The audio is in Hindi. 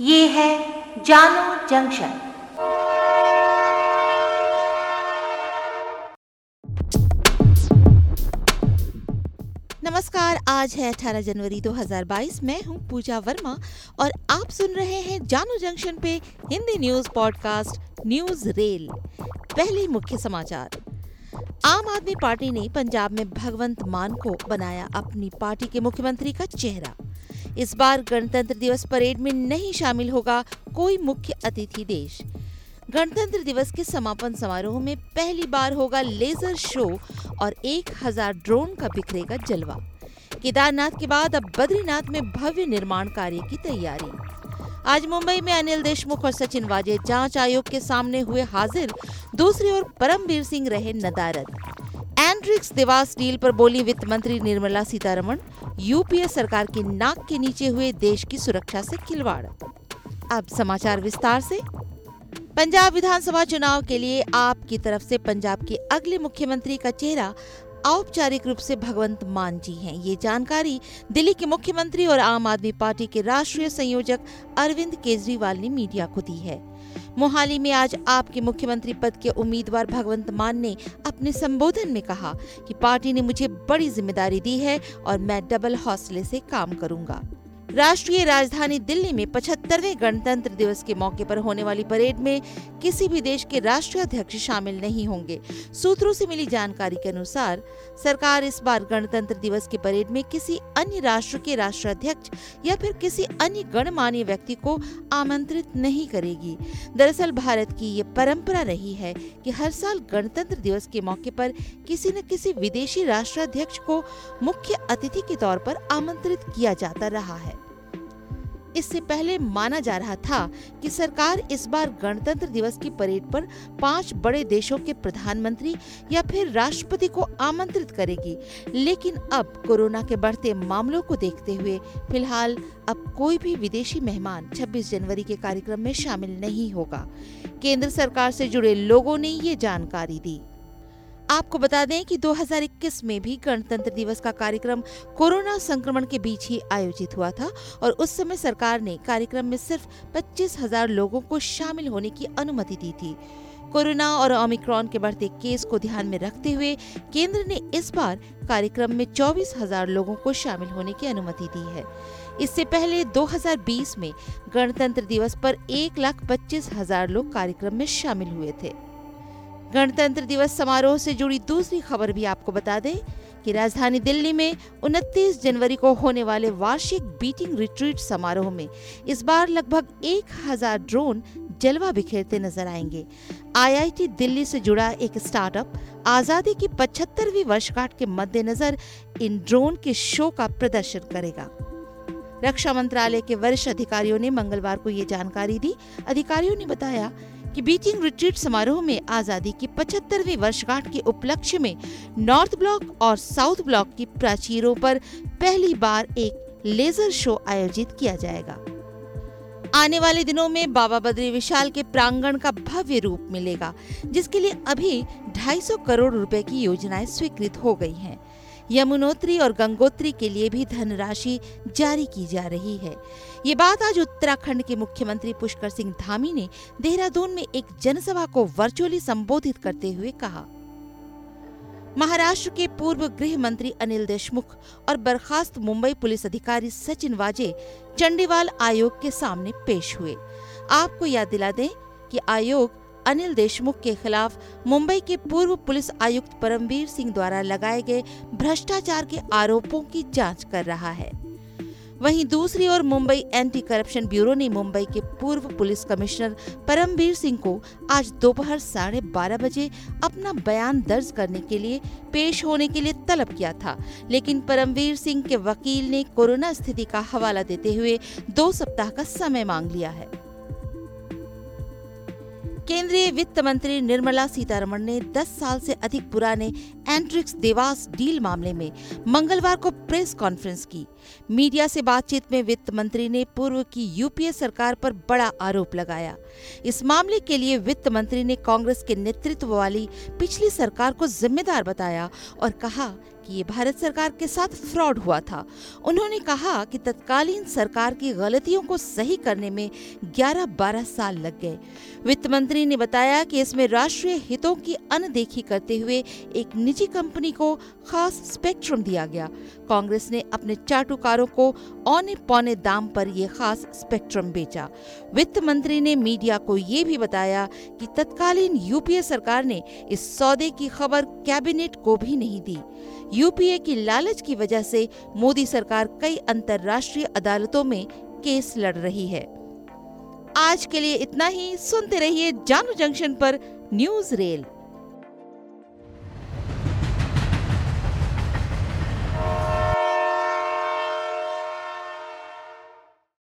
ये है जानो जंक्शन। नमस्कार, आज है 18 जनवरी 2022 मैं हूँ पूजा वर्मा और आप सुन रहे हैं जानो जंक्शन पे Hindi news podcast newsreel. पहले मुख्य समाचार। आम आदमी पार्टी ने पंजाब में भगवंत मान को बनाया अपनी पार्टी के मुख्यमंत्री का चेहरा। इस बार गणतंत्र दिवस परेड में नहीं शामिल होगा कोई मुख्य अतिथि देश। गणतंत्र दिवस के समापन समारोह में पहली बार होगा लेजर शो और एक हज़ार ड्रोन का बिखरेगा जलवा। केदारनाथ के बाद अब बद्रीनाथ में भव्य निर्माण कार्य की तैयारी। आज मुंबई में अनिल देशमुख और सचिन वाजे जाँच आयोग के सामने हुए हाजिर। दूसरी ओर परमवीर सिंह रहे नदारद। एंड्रिक्स देवास डील पर बोली वित्त मंत्री निर्मला सीतारमण, यूपीए सरकार के नाक के नीचे हुए देश की सुरक्षा से खिलवाड़। अब समाचार विस्तार से। पंजाब विधानसभा चुनाव के लिए आपकी तरफ़ से पंजाब के अगले मुख्यमंत्री का चेहरा औपचारिक रूप से भगवंत मान जी हैं। ये जानकारी दिल्ली के मुख्यमंत्री और आम आदमी पार्टी के राष्ट्रीय संयोजक अरविंद केजरीवाल ने मीडिया को दी है। मोहाली में आज आपके मुख्यमंत्री पद के उम्मीदवार भगवंत मान ने अपने संबोधन में कहा कि पार्टी ने मुझे बड़ी ज़िम्मेदारी दी है और मैं डबल हौसले से काम करूँगा। राष्ट्रीय राजधानी दिल्ली में पचहत्तरवे गणतंत्र दिवस के मौके पर होने वाली परेड में किसी भी देश के राष्ट्रीय अध्यक्ष शामिल नहीं होंगे। सूत्रों से मिली जानकारी के अनुसार, सरकार इस बार गणतंत्र दिवस की परेड में किसी अन्य राष्ट्र के राष्ट्राध्यक्ष या फिर किसी अन्य गणमान्य व्यक्ति को आमंत्रित नहीं करेगी। दरअसल भारत की ये परंपरा रही है कि हर साल गणतंत्र दिवस के मौके पर किसी न किसी विदेशी राष्ट्राध्यक्ष को मुख्य अतिथि के तौर पर आमंत्रित किया जाता रहा है। इससे पहले माना जा रहा था कि सरकार इस बार गणतंत्र दिवस की परेड पर पाँच बड़े देशों के प्रधानमंत्री या फिर राष्ट्रपति को आमंत्रित करेगी। लेकिन अब कोरोना के बढ़ते मामलों को देखते हुए, फ़िलहाल अब कोई भी विदेशी मेहमान 26 जनवरी के कार्यक्रम में शामिल नहीं होगा। केंद्र सरकार से जुड़े लोगों ने ये जानकारी दी। आपको बता दें कि 2021 में भी गणतंत्र दिवस का कार्यक्रम कोरोना संक्रमण के बीच ही आयोजित हुआ था और उस समय सरकार ने कार्यक्रम में सिर्फ़ पच्चीस हज़ार लोगों को शामिल होने की अनुमति दी थी। कोरोना और ओमिक्रॉन के बढ़ते केस को ध्यान में रखते हुए केंद्र ने इस बार कार्यक्रम में चौबीस हज़ार लोगों को शामिल होने की अनुमति दी है। इससे पहले 2020 में गणतंत्र दिवस पर एक लाख पच्चीस हज़ार लोग कार्यक्रम में शामिल हुए थे। गणतंत्र दिवस समारोह से जुड़ी दूसरी खबर भी आपको बता दें कि राजधानी दिल्ली में 29 जनवरी को होने वाले वार्षिक बीटिंग रिट्रीट समारोह में इस बार लगभग एक हज़ार ड्रोन जलवा बिखेरते नज़र आएँगे। आईआईटी दिल्ली से जुड़ा एक स्टार्टअप आज़ादी की पचहत्तरवीं वर्षगांठ के मद्देनजर इन ड्रोन के शो का प्रदर्शन करेगा। रक्षा मंत्रालय के वरिष्ठ अधिकारियों ने मंगलवार को ये जानकारी दी। अधिकारियों ने बताया कि बीटिंग रिट्रीट समारोह में आज़ादी की पचहत्तरवीं वर्षगांठ के उपलक्ष्य में नॉर्थ ब्लॉक और साउथ ब्लॉक की प्राचीरों पर पहली बार एक लेजर शो आयोजित किया जाएगा। आने वाले दिनों में बाबा बद्री विशाल के प्रांगण का भव्य रूप मिलेगा, जिसके लिए अभी 250 करोड़ रुपए की योजनाएँ स्वीकृत हो गई हैं। यमुनोत्री और गंगोत्री के लिए भी धनराशि जारी की जा रही है। ये बात आज उत्तराखंड के मुख्यमंत्री पुष्कर सिंह धामी ने देहरादून में एक जनसभा को वर्चुअली संबोधित करते हुए कहा। महाराष्ट्र के पूर्व गृह मंत्री अनिल देशमुख और बर्खास्त मुंबई पुलिस अधिकारी सचिन वाजे चंडीवाल आयोग के सामने पेश हुए। आपको याद दिला दें कि आयोग अनिल देशमुख के खिलाफ मुंबई के पूर्व पुलिस आयुक्त परमवीर सिंह द्वारा लगाए गए भ्रष्टाचार के आरोपों की जाँच कर रहा है। वहीं दूसरी ओर मुंबई एंटी करप्शन ब्यूरो ने मुंबई के पूर्व पुलिस कमिश्नर परमवीर सिंह को आज दोपहर साढ़े बारह बजे अपना बयान दर्ज करने के लिए पेश होने के लिए तलब किया था। लेकिन परमवीर सिंह के वकील ने कोरोना स्थिति का हवाला देते हुए दो सप्ताह का समय मांग लिया है। केंद्रीय वित्त मंत्री निर्मला सीतारमण ने 10 साल से अधिक पुराने एंट्रिक्स देवास डील मामले में मंगलवार को प्रेस कॉन्फ्रेंस की। मीडिया से बातचीत में वित्त मंत्री ने पूर्व की यूपीए सरकार पर बड़ा आरोप लगाया। इस मामले के लिए वित्त मंत्री ने कांग्रेस के नेतृत्व वाली पिछली सरकार को जिम्मेदार बताया और कहा कि ये भारत सरकार के साथ फ्रॉड हुआ था। उन्होंने कहा कि तत्कालीन सरकार की गलतियों को सही करने में 11-12 साल लग गए। वित्त मंत्री ने बताया कि इसमें राष्ट्रीय हितों की अनदेखी करते हुए एक निजी कंपनी को खास स्पेक्ट्रम दिया गया। कांग्रेस ने अपने चाटुकारों को औने पौने दाम पर यह खास स्पेक्ट्रम बेचा। वित्त मंत्री ने मीडिया को ये भी बताया कि तत्कालीन यूपीए सरकार ने इस सौदे की खबर कैबिनेट को भी नहीं दी। यूपीए की लालच की वजह से मोदी सरकार कई अंतर्राष्ट्रीय अदालतों में केस लड़ रही है। आज के लिए इतना ही। सुनते रहिए जानू जंक्शन पर न्यूज़ रेल।